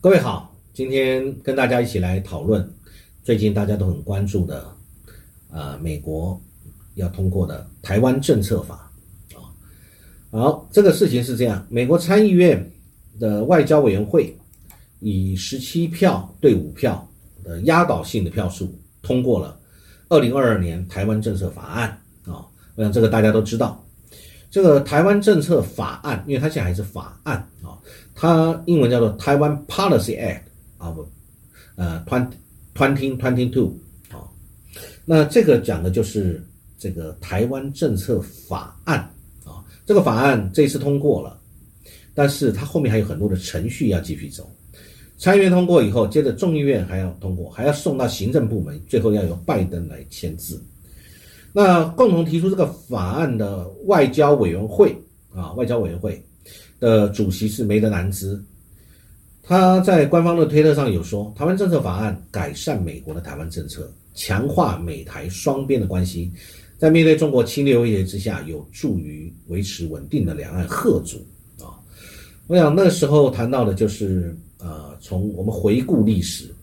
各位好，今天跟大家一起来讨论最近大家都很关注的，啊，美国要通过的台湾政策法啊。好，这个事情是这样，美国参议院的外交委员会以十七票对五票的压倒性的票数通过了二零二二年台湾政策法案啊。我想这个大家都知道。这个台湾政策法案，因为它现在还是法案啊，它英文叫做台湾 Policy Act 啊不，呃，twenty twenty twenty two 啊，那这个讲的就是这个台湾政策法案啊，这个法案这次通过了，但是它后面还有很多的程序要继续走，参议院通过以后，接着众议院还要通过，还要送到行政部门，最后要由拜登来签字。那共同提出这个法案的外交委员会啊，外交委员会的主席是梅德南兹，他在官方的推特上有说，台湾政策法案改善美国的台湾政策，强化美台双边的关系，在面对中国侵略威胁之下，有助于维持稳定的两岸贺主啊。我想那时候谈到的就是呃，从我们回顾历史，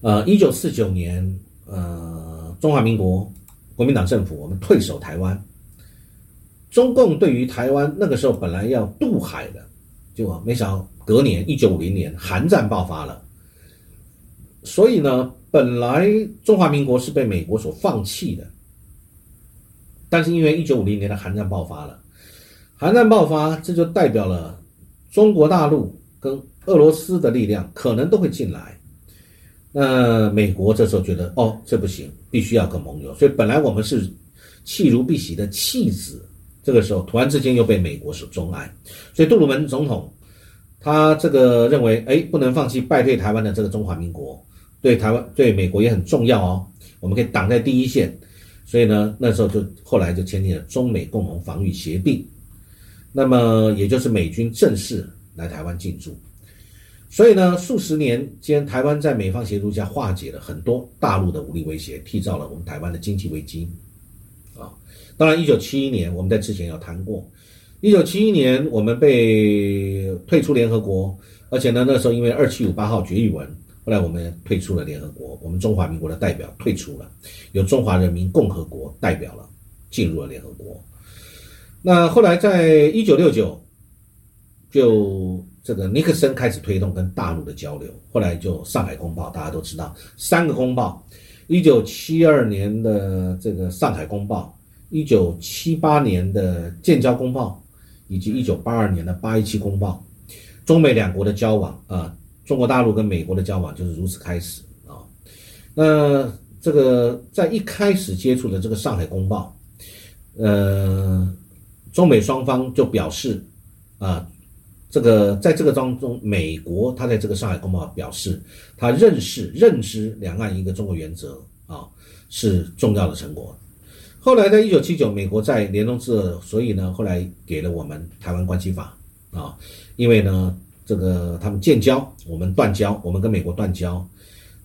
呃，一九四九年呃。中华民国国民党政府，我们退守台湾。中共对于台湾那个时候本来要渡海的，结果没想到隔年一九五零年韩战爆发了。所以呢，本来中华民国是被美国所放弃的，但是因为一九五零年的韩战爆发了，韩战爆发这就代表了中国大陆跟俄罗斯的力量可能都会进来。那美国这时候觉得，哦，这不行，必须要个盟友。所以本来我们是弃如敝屣的弃子，这个时候突然之间又被美国所钟爱。所以杜鲁门总统他这个认为，哎，不能放弃败退台湾的这个中华民国，对台湾对美国也很重要哦，我们可以挡在第一线。所以呢，那时候就后来就签订了中美共同防御协定，那么也就是美军正式来台湾进驻。所以呢，数十年间，台湾在美方协助下化解了很多大陆的武力威胁，缔造了我们台湾的经济危机。当然，一九七一年我们在之前有谈过，一九七一年我们被退出联合国，而且呢，那时候因为二七五八号决议文，后来我们退出了联合国，我们中华民国的代表退出了，由中华人民共和国代表了进入了联合国。那后来在一九六九就。这个尼克森开始推动跟大陆的交流，后来就《上海公报》，大家都知道三个公报：一九七二年的这个《上海公报》，一九七八年的《建交公报》，以及一九八二年的《八一七公报》。中美两国的交往啊，中国大陆跟美国的交往就是如此开始啊。那这个在一开始接触的这个《上海公报》，呃，中美双方就表示啊。这个在这个当中，美国他在这个上海公报表示，他认识认知两岸一个中国原则啊是重要的成果。后来在一九七九，美国在联动制，所以呢，后来给了我们台湾关系法啊，因为呢，这个他们建交，我们断交，我们跟美国断交，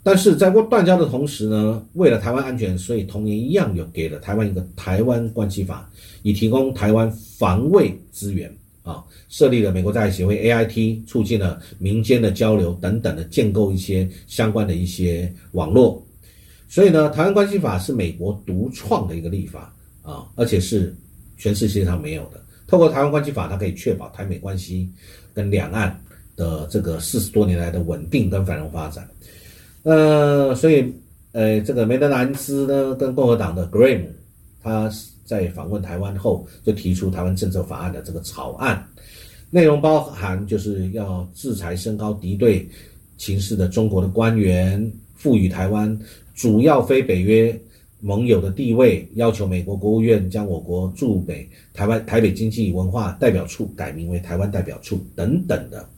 但是在过断交的同时呢，为了台湾安全，所以同年一样有给了台湾一个台湾关系法，以提供台湾防卫资源。啊，设立了美国在协会 AIT，促进了民间的交流等等的，建构一些相关的一些网络。所以呢，台湾关系法是美国独创的一个立法啊，而且是全世界上没有的。透过台湾关系法，它可以确保台美关系跟两岸的这个四十多年来的稳定跟繁荣发展。呃，所以呃，这个梅德兰斯呢，跟共和党的 Graham，他。在访问台湾后，就提出台湾政策法案的这个草案，内容包含就是要制裁升高敌对情势的中国的官员，赋予台湾主要非北约盟友的地位，要求美国国务院将我国驻北台湾台北经济文化代表处改名为台湾代表处等等的。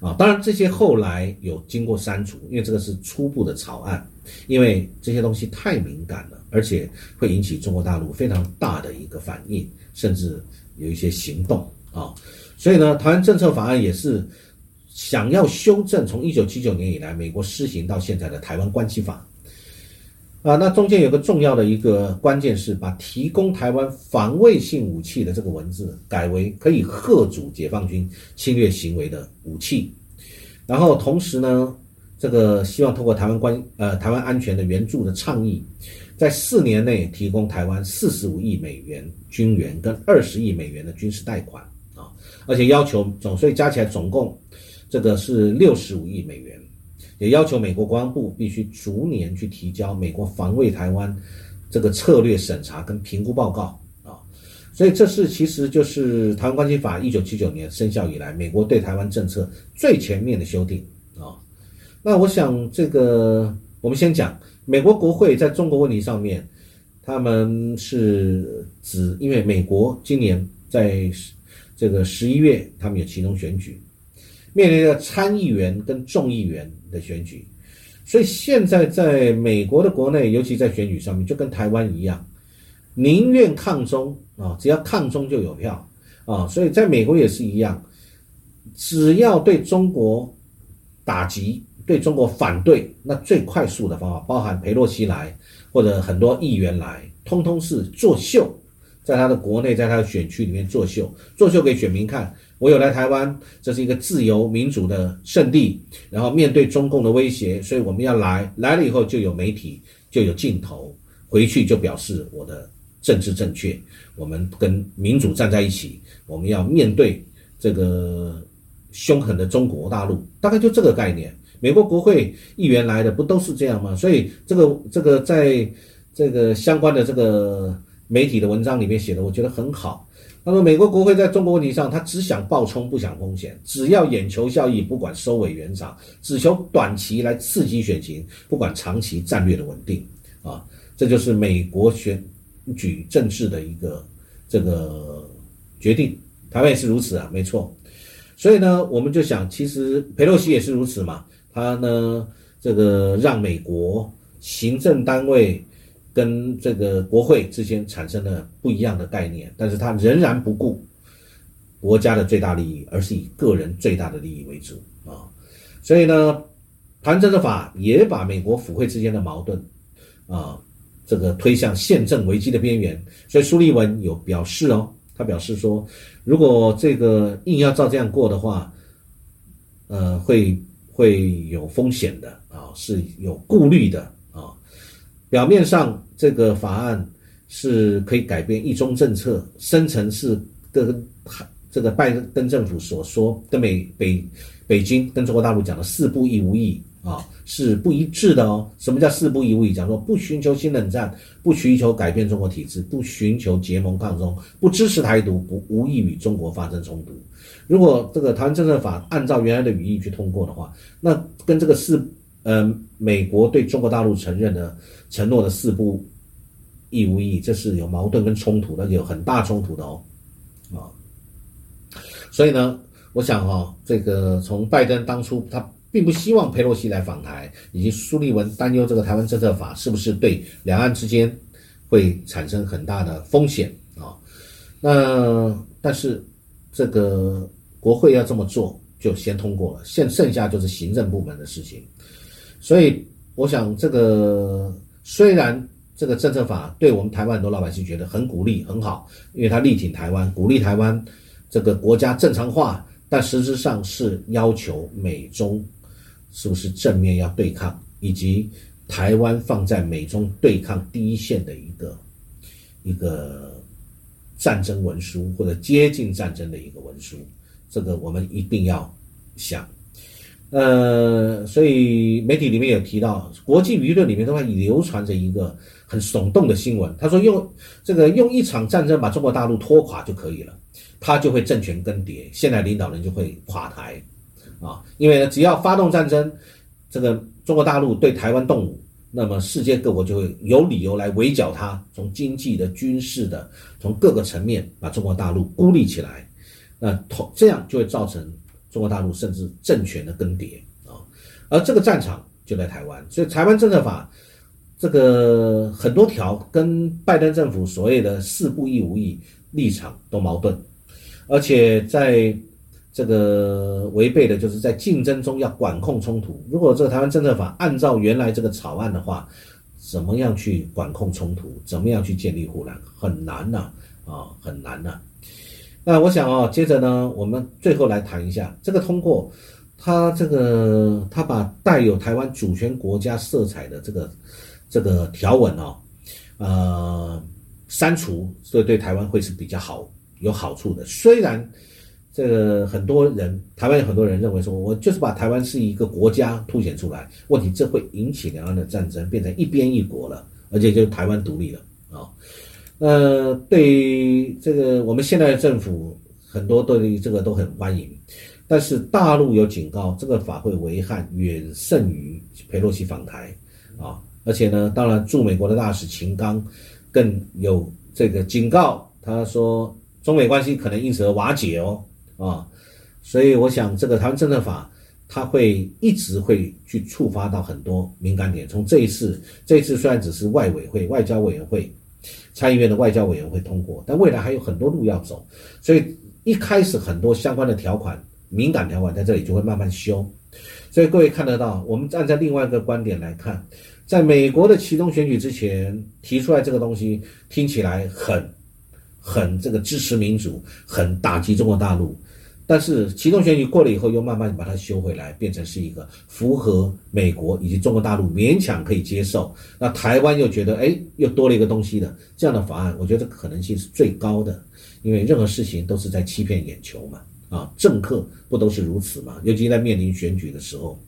啊，当然这些后来有经过删除，因为这个是初步的草案，因为这些东西太敏感了，而且会引起中国大陆非常大的一个反应，甚至有一些行动啊。所以呢，台湾政策法案也是想要修正从一九七九年以来美国施行到现在的台湾关系法。啊，那中间有个重要的一个关键是把提供台湾防卫性武器的这个文字改为可以贺阻解放军侵略行为的武器，然后同时呢，这个希望通过台湾关呃台湾安全的援助的倡议，在四年内提供台湾四十五亿美元军援跟二十亿美元的军事贷款啊，而且要求总税加起来总共这个是六十五亿美元，也要求美国国防部必须逐年去提交美国防卫台湾这个策略审查跟评估报告啊。所以这是其实就是《台湾关系法》一九七九年生效以来，美国对台湾政策最全面的修订啊。那我想这个我们先讲美国国会在中国问题上面，他们是指因为美国今年在这个十一月他们有其中选举，面临着参议员跟众议员的选举，所以现在在美国的国内，尤其在选举上面，就跟台湾一样。宁愿抗中啊，只要抗中就有票啊，所以在美国也是一样，只要对中国打击、对中国反对，那最快速的方法，包含佩洛西来或者很多议员来，通通是作秀，在他的国内，在他的选区里面作秀，作秀给选民看，我有来台湾，这是一个自由民主的圣地，然后面对中共的威胁，所以我们要来，来了以后就有媒体，就有镜头，回去就表示我的。政治正确，我们跟民主站在一起，我们要面对这个凶狠的中国大陆，大概就这个概念。美国国会议员来的不都是这样吗？所以这个这个在这个相关的这个媒体的文章里面写的，我觉得很好。他说，美国国会在中国问题上，他只想暴冲，不想风险，只要眼球效益，不管收尾圆场，只求短期来刺激选情，不管长期战略的稳定啊，这就是美国选。举政治的一个这个决定，台湾也是如此啊，没错。所以呢，我们就想，其实佩洛西也是如此嘛。他呢，这个让美国行政单位跟这个国会之间产生了不一样的概念，但是他仍然不顾国家的最大利益，而是以个人最大的利益为主啊。所以呢，台湾政策法也把美国府会之间的矛盾啊。这个推向宪政危机的边缘，所以苏利文有表示哦，他表示说，如果这个硬要照这样过的话，呃，会会有风险的啊，是有顾虑的。表面上这个法案是可以改变一中政策，深层是跟这个拜登政府所说跟美北北京跟中国大陆讲的四不一无异。啊，是不一致的哦。什么叫四不一无？讲说不寻求新冷战，不寻求改变中国体制，不寻求结盟抗中，不支持台独，不无意与中国发生冲突。如果这个台湾政策法按照原来的语义去通过的话，那跟这个四，呃，美国对中国大陆承认的承诺的四不一无异，这是有矛盾跟冲突的，有很大冲突的哦。啊，所以呢，我想哈，这个从拜登当初他。并不希望佩洛西来访台，以及苏利文担忧这个台湾政策法是不是对两岸之间会产生很大的风险啊？那但是这个国会要这么做，就先通过了，现剩下就是行政部门的事情。所以我想，这个虽然这个政策法对我们台湾很多老百姓觉得很鼓励很好，因为他力挺台湾，鼓励台湾这个国家正常化，但实质上是要求美中。是不是正面要对抗，以及台湾放在美中对抗第一线的一个一个战争文书，或者接近战争的一个文书，这个我们一定要想。呃，所以媒体里面有提到，国际舆论里面都会流传着一个很耸动的新闻，他说用这个用一场战争把中国大陆拖垮就可以了，他就会政权更迭，现在领导人就会垮台。啊，因为呢只要发动战争，这个中国大陆对台湾动武，那么世界各国就会有理由来围剿它，从经济的、军事的，从各个层面把中国大陆孤立起来，那同这样就会造成中国大陆甚至政权的更迭啊。而这个战场就在台湾，所以台湾政策法这个很多条跟拜登政府所谓的四不一无意立场都矛盾，而且在。这个违背的就是在竞争中要管控冲突。如果这个台湾政策法按照原来这个草案的话，怎么样去管控冲突？怎么样去建立护栏？很难呐，啊，很难呐。那我想啊，接着呢，我们最后来谈一下这个通过他这个他把带有台湾主权国家色彩的这个这个条文哦，呃，删除，所以对台湾会是比较好有好处的。虽然这个很多人台湾有很多人认为说，我就是把台湾是一个国家凸显出来，问题这会引起两岸的战争，变成一边一国了，而且就台湾独立了。呃，对这个我们现在的政府很多对这个都很欢迎。但是大陆有警告，这个法会危害远胜于佩洛西访台啊！而且呢，当然驻美国的大使秦刚更有这个警告，他说中美关系可能因此而瓦解哦啊！所以我想，这个台湾政策法它会一直会去触发到很多敏感点。从这一次，这一次虽然只是外委会、外交委员会、参议院的外交委员会通过，但未来还有很多路要走。所以一开始很多相关的条款。敏感条款在这里就会慢慢修，所以各位看得到，我们站在另外一个观点来看，在美国的其中选举之前提出来这个东西，听起来很很这个支持民主，很打击中国大陆，但是其中选举过了以后，又慢慢把它修回来，变成是一个符合美国以及中国大陆勉强可以接受，那台湾又觉得哎，又多了一个东西的这样的法案，我觉得可能性是最高的，因为任何事情都是在欺骗眼球嘛。啊，政客不都是如此嘛？尤其在面临选举的时候，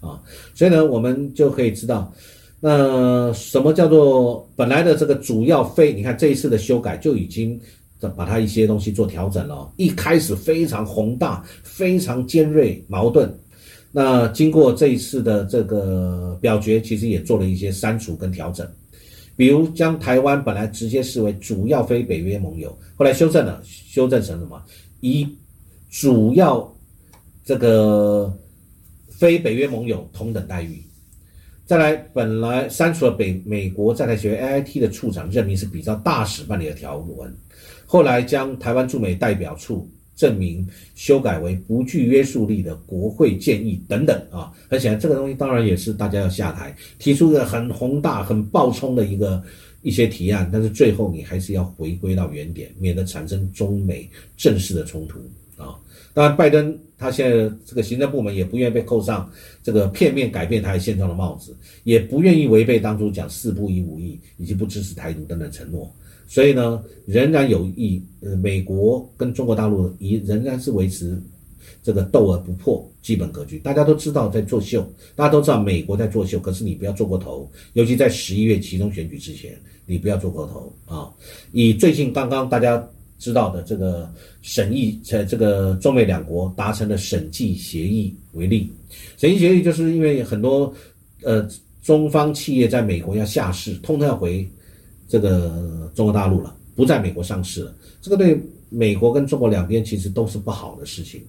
啊，所以呢，我们就可以知道，那什么叫做本来的这个主要非？你看这一次的修改就已经把它一些东西做调整了。一开始非常宏大、非常尖锐、矛盾，那经过这一次的这个表决，其实也做了一些删除跟调整，比如将台湾本来直接视为主要非北约盟友，后来修正了，修正成什么？以主要这个非北约盟友同等待遇，再来，本来删除了北美国在台协会 A I T 的处长任命是比较大使办理的条文，后来将台湾驻美代表处证明修改为不具约束力的国会建议等等啊，很显然这个东西当然也是大家要下台提出个很宏大、很暴冲的一个一些提案，但是最后你还是要回归到原点，免得产生中美正式的冲突。当然，拜登他现在这个行政部门也不愿意被扣上这个片面改变台现状的帽子，也不愿意违背当初讲四不一无意以及不支持台独等等承诺，所以呢，仍然有意呃，美国跟中国大陆以仍然是维持这个斗而不破基本格局。大家都知道在作秀，大家都知道美国在作秀，可是你不要做过头，尤其在十一月其中选举之前，你不要做过头啊。以最近刚刚大家。知道的这个审议，在这个中美两国达成的审计协议为例，审计协议就是因为很多呃中方企业在美国要下市，通通要回这个中国大陆了，不在美国上市了。这个对美国跟中国两边其实都是不好的事情。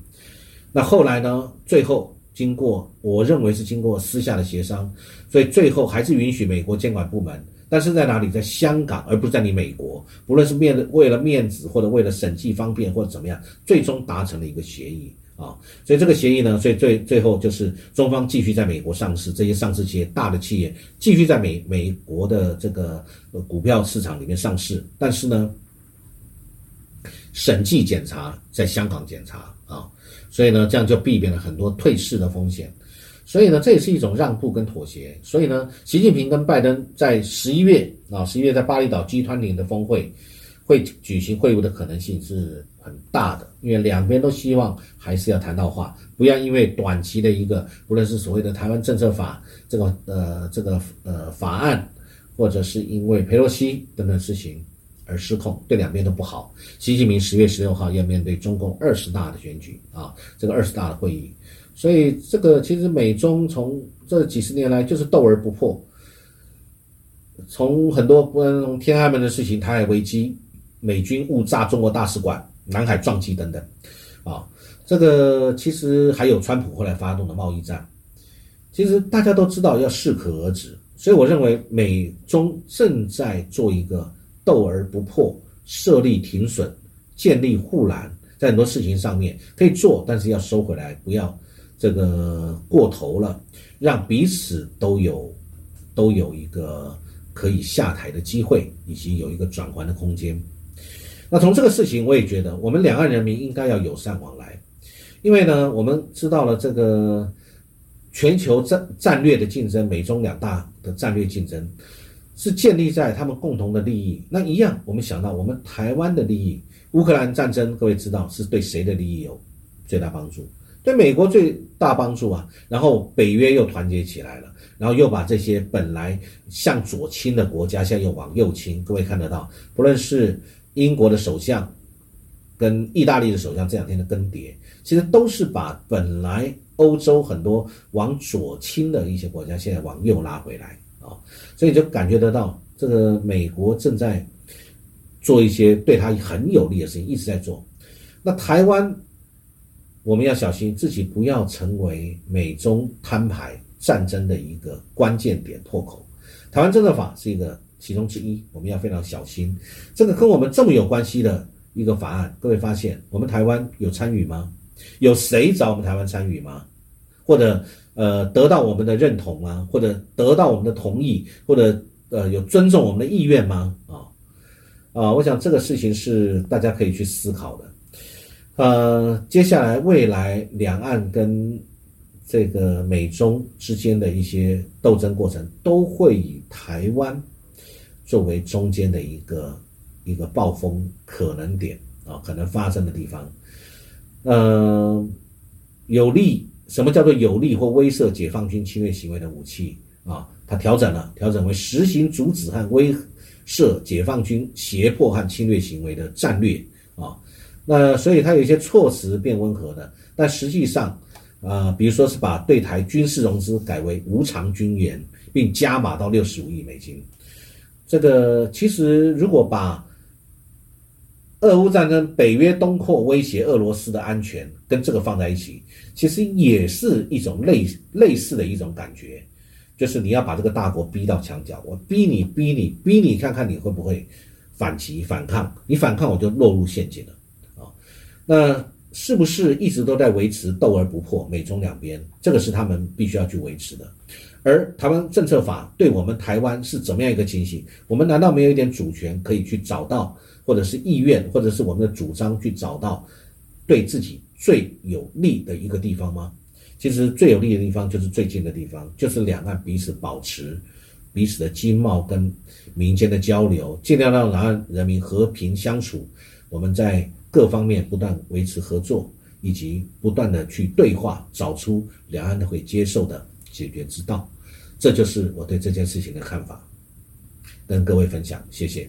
那后来呢？最后经过我认为是经过私下的协商，所以最后还是允许美国监管部门。但是在哪里？在香港，而不是在你美国。不论是面为了面子，或者为了审计方便，或者怎么样，最终达成了一个协议啊。所以这个协议呢，所以最最后就是中方继续在美国上市，这些上市企业大的企业继续在美美国的这个股票市场里面上市。但是呢，审计检查在香港检查啊，所以呢，这样就避免了很多退市的风险。所以呢，这也是一种让步跟妥协。所以呢，习近平跟拜登在十一月啊，十一月在巴厘岛 G 团领的峰会会举行会晤的可能性是很大的，因为两边都希望还是要谈到话，不要因为短期的一个，不论是所谓的台湾政策法这个呃这个呃法案，或者是因为佩洛西等等事情而失控，对两边都不好。习近平十月十六号要面对中共二十大的选举啊，这个二十大的会议。所以这个其实美中从这几十年来就是斗而不破，从很多从天安门的事情、台海危机、美军误炸中国大使馆、南海撞击等等，啊，这个其实还有川普后来发动的贸易战，其实大家都知道要适可而止。所以我认为美中正在做一个斗而不破、设立停损、建立护栏，在很多事情上面可以做，但是要收回来，不要。这个过头了，让彼此都有都有一个可以下台的机会，以及有一个转圜的空间。那从这个事情，我也觉得我们两岸人民应该要友善往来，因为呢，我们知道了这个全球战战略的竞争，美中两大的战略竞争是建立在他们共同的利益。那一样，我们想到我们台湾的利益，乌克兰战争，各位知道是对谁的利益有最大帮助？对美国最大帮助啊。然后北约又团结起来了，然后又把这些本来向左倾的国家，现在又往右倾。各位看得到，不论是英国的首相。跟意大利的首相这两天的更迭，其实都是把本来欧洲很多往左倾的一些国家，现在往右拉回来啊，所以就感觉得到，这个美国正在做一些对他很有利的事情，一直在做。那台湾，我们要小心自己不要成为美中摊牌战争的一个关键点破口。台湾政策法是一个其中之一，我们要非常小心。这个跟我们这么有关系的。一个法案，各位发现我们台湾有参与吗？有谁找我们台湾参与吗？或者呃得到我们的认同吗？或者得到我们的同意？或者呃有尊重我们的意愿吗？啊啊，我想这个事情是大家可以去思考的。呃，接下来未来两岸跟这个美中之间的一些斗争过程，都会以台湾作为中间的一个。一个暴风可能点啊，可能发生的地方，呃，有利什么叫做有利或威慑解放军侵略行为的武器啊？它调整了，调整为实行阻止和威慑解放军胁迫和侵略行为的战略啊。那所以它有一些措辞变温和的，但实际上啊，比如说是把对台军事融资改为无偿军援，并加码到六十五亿美金。这个其实如果把俄乌战争，北约东扩威胁俄罗斯的安全，跟这个放在一起，其实也是一种类类似的一种感觉，就是你要把这个大国逼到墙角，我逼你，逼你，逼你，看看你会不会反击反抗？你反抗，我就落入陷阱了！那是不是一直都在维持斗而不破？美中两边，这个是他们必须要去维持的。而台湾政策法对我们台湾是怎么样一个情形？我们难道没有一点主权可以去找到？或者是意愿，或者是我们的主张，去找到对自己最有利的一个地方吗？其实最有利的地方就是最近的地方，就是两岸彼此保持彼此的经贸跟民间的交流，尽量让两岸人民和平相处。我们在各方面不断维持合作，以及不断的去对话，找出两岸都会接受的解决之道。这就是我对这件事情的看法，跟各位分享，谢谢。